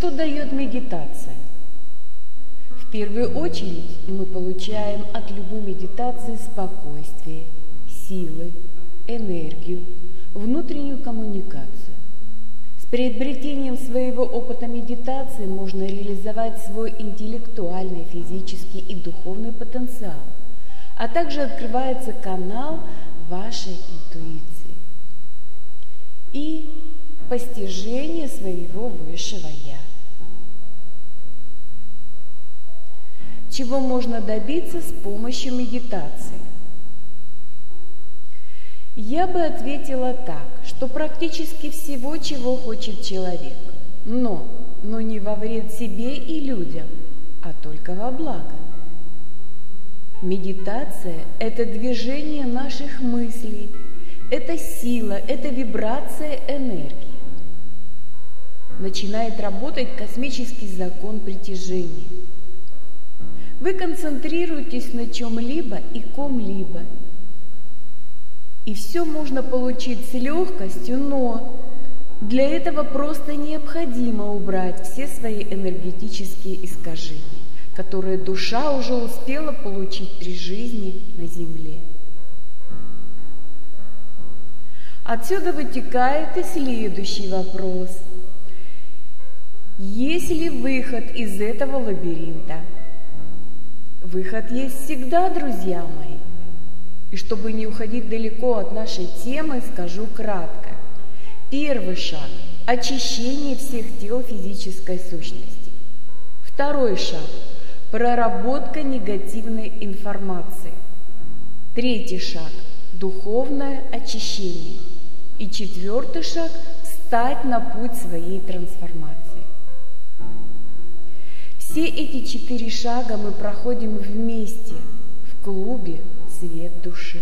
Что дает медитация? В первую очередь мы получаем от любой медитации спокойствие, силы, энергию, внутреннюю коммуникацию. С приобретением своего опыта медитации можно реализовать свой интеллектуальный, физический и духовный потенциал, а также открывается канал вашей интуиции и постижение своего высшего Я. Чего можно добиться с помощью медитации? Я бы ответила так, что практически всего, чего хочет человек, но, но не во вред себе и людям, а только во благо. Медитация – это движение наших мыслей, это сила, это вибрация энергии. Начинает работать космический закон притяжения. Вы концентрируетесь на чем-либо и ком-либо – и все можно получить с легкостью, но для этого просто необходимо убрать все свои энергетические искажения, которые душа уже успела получить при жизни на Земле. Отсюда вытекает и следующий вопрос. Есть ли выход из этого лабиринта? Выход есть всегда, друзья мои. И чтобы не уходить далеко от нашей темы, скажу кратко. Первый шаг – очищение всех тел физической сущности. Второй шаг – проработка негативной информации. Третий шаг – духовное очищение. И четвертый шаг – встать на путь своей трансформации. Все эти четыре шага мы проходим вместе в клубе свет души.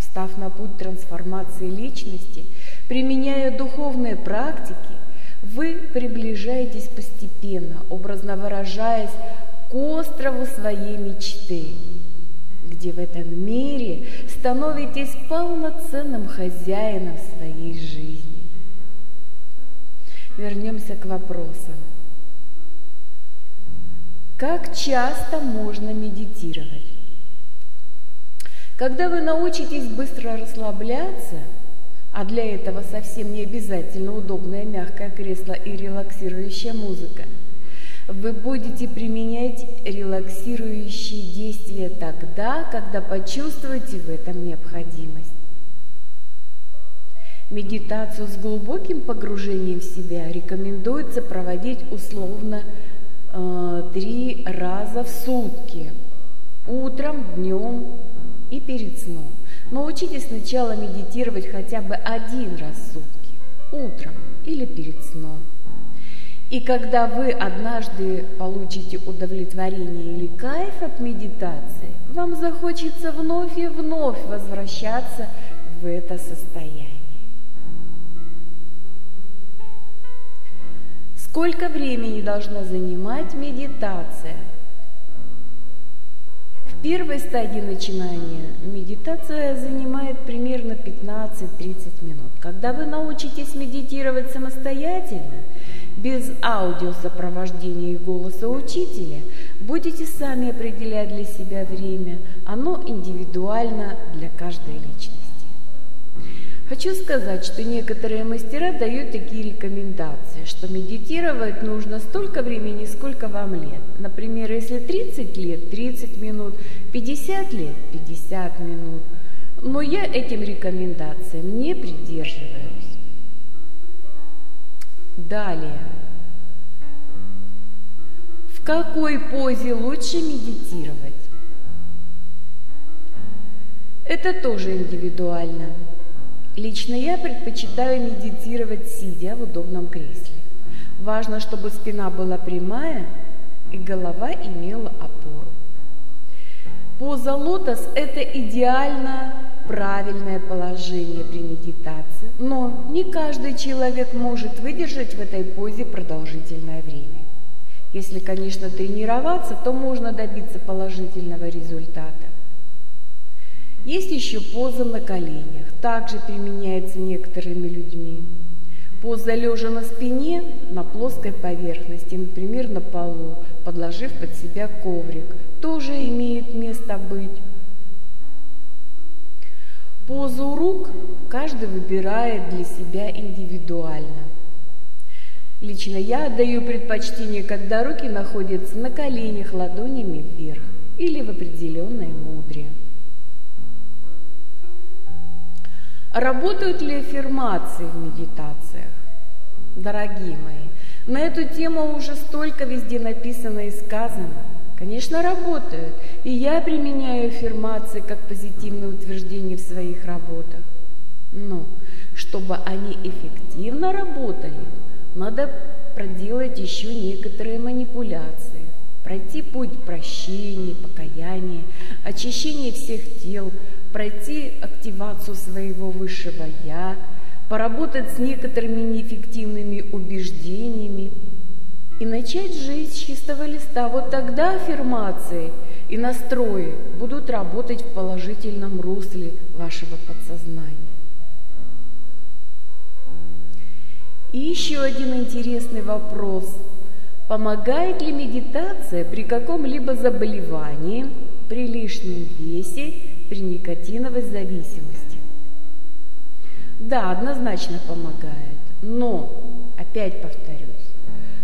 Став на путь трансформации личности, применяя духовные практики, вы приближаетесь постепенно, образно выражаясь, к острову своей мечты, где в этом мире становитесь полноценным хозяином своей жизни. Вернемся к вопросам. Как часто можно медитировать? Когда вы научитесь быстро расслабляться, а для этого совсем не обязательно удобное мягкое кресло и релаксирующая музыка, вы будете применять релаксирующие действия тогда, когда почувствуете в этом необходимость. Медитацию с глубоким погружением в себя рекомендуется проводить условно три раза в сутки. Утром, днем и перед сном. Научитесь сначала медитировать хотя бы один раз в сутки, утром или перед сном. И когда вы однажды получите удовлетворение или кайф от медитации, вам захочется вновь и вновь возвращаться в это состояние. Сколько времени должна занимать медитация? первой стадии начинания медитация занимает примерно 15-30 минут. Когда вы научитесь медитировать самостоятельно, без аудиосопровождения и голоса учителя, будете сами определять для себя время. Оно индивидуально для каждой личности. Хочу сказать, что некоторые мастера дают такие рекомендации, что медитировать нужно столько времени, сколько вам лет. Например, если 30 лет – 30 минут, 50 лет – 50 минут. Но я этим рекомендациям не придерживаюсь. Далее. В какой позе лучше медитировать? Это тоже индивидуально. Лично я предпочитаю медитировать сидя в удобном кресле. Важно, чтобы спина была прямая и голова имела опору. Поза лотос – это идеально правильное положение при медитации, но не каждый человек может выдержать в этой позе продолжительное время. Если, конечно, тренироваться, то можно добиться положительного результата. Есть еще поза на коленях, также применяется некоторыми людьми. Поза лежа на спине на плоской поверхности, например, на полу, подложив под себя коврик, тоже имеет место быть. Позу рук каждый выбирает для себя индивидуально. Лично я отдаю предпочтение, когда руки находятся на коленях ладонями вверх или в определенной мудре. Работают ли аффирмации в медитациях? Дорогие мои, на эту тему уже столько везде написано и сказано. Конечно, работают, и я применяю аффирмации как позитивное утверждение в своих работах. Но чтобы они эффективно работали, надо проделать еще некоторые манипуляции, пройти путь прощения, покаяния, очищения всех тел, пройти активацию своего высшего «я», поработать с некоторыми неэффективными убеждениями и начать жить с чистого листа. Вот тогда аффирмации и настрои будут работать в положительном русле вашего подсознания. И еще один интересный вопрос. Помогает ли медитация при каком-либо заболевании, при лишнем весе при никотиновой зависимости. Да, однозначно помогает, но, опять повторюсь,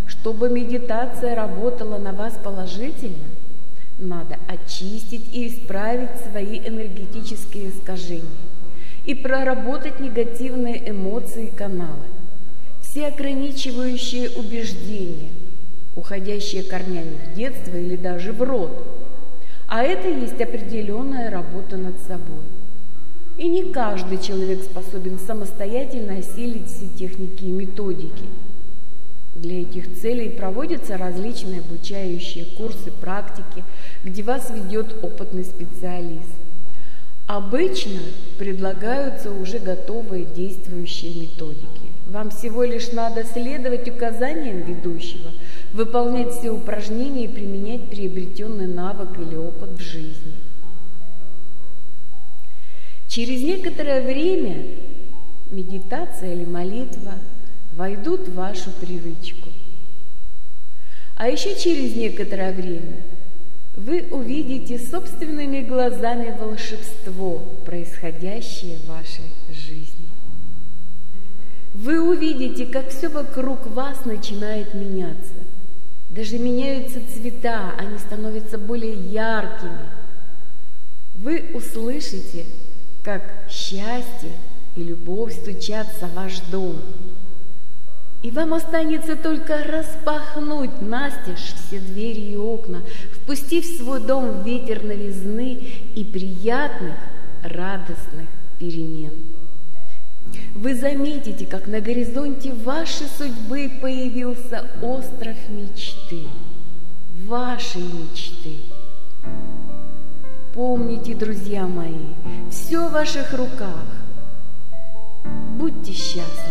чтобы медитация работала на вас положительно, надо очистить и исправить свои энергетические искажения и проработать негативные эмоции и каналы, все ограничивающие убеждения, уходящие корнями в детство или даже в род – а это есть определенная работа над собой. И не каждый человек способен самостоятельно осилить все техники и методики. Для этих целей проводятся различные обучающие курсы, практики, где вас ведет опытный специалист. Обычно предлагаются уже готовые действующие методики. Вам всего лишь надо следовать указаниям ведущего – выполнять все упражнения и применять приобретенный навык или опыт в жизни. Через некоторое время медитация или молитва войдут в вашу привычку. А еще через некоторое время вы увидите собственными глазами волшебство, происходящее в вашей жизни. Вы увидите, как все вокруг вас начинает меняться. Даже меняются цвета, они становятся более яркими. Вы услышите, как счастье и любовь стучатся в ваш дом. И вам останется только распахнуть настежь все двери и окна, впустив в свой дом ветер новизны и приятных, радостных перемен. Вы заметите, как на горизонте вашей судьбы появился остров мечты, вашей мечты. Помните, друзья мои, все в ваших руках. Будьте счастливы.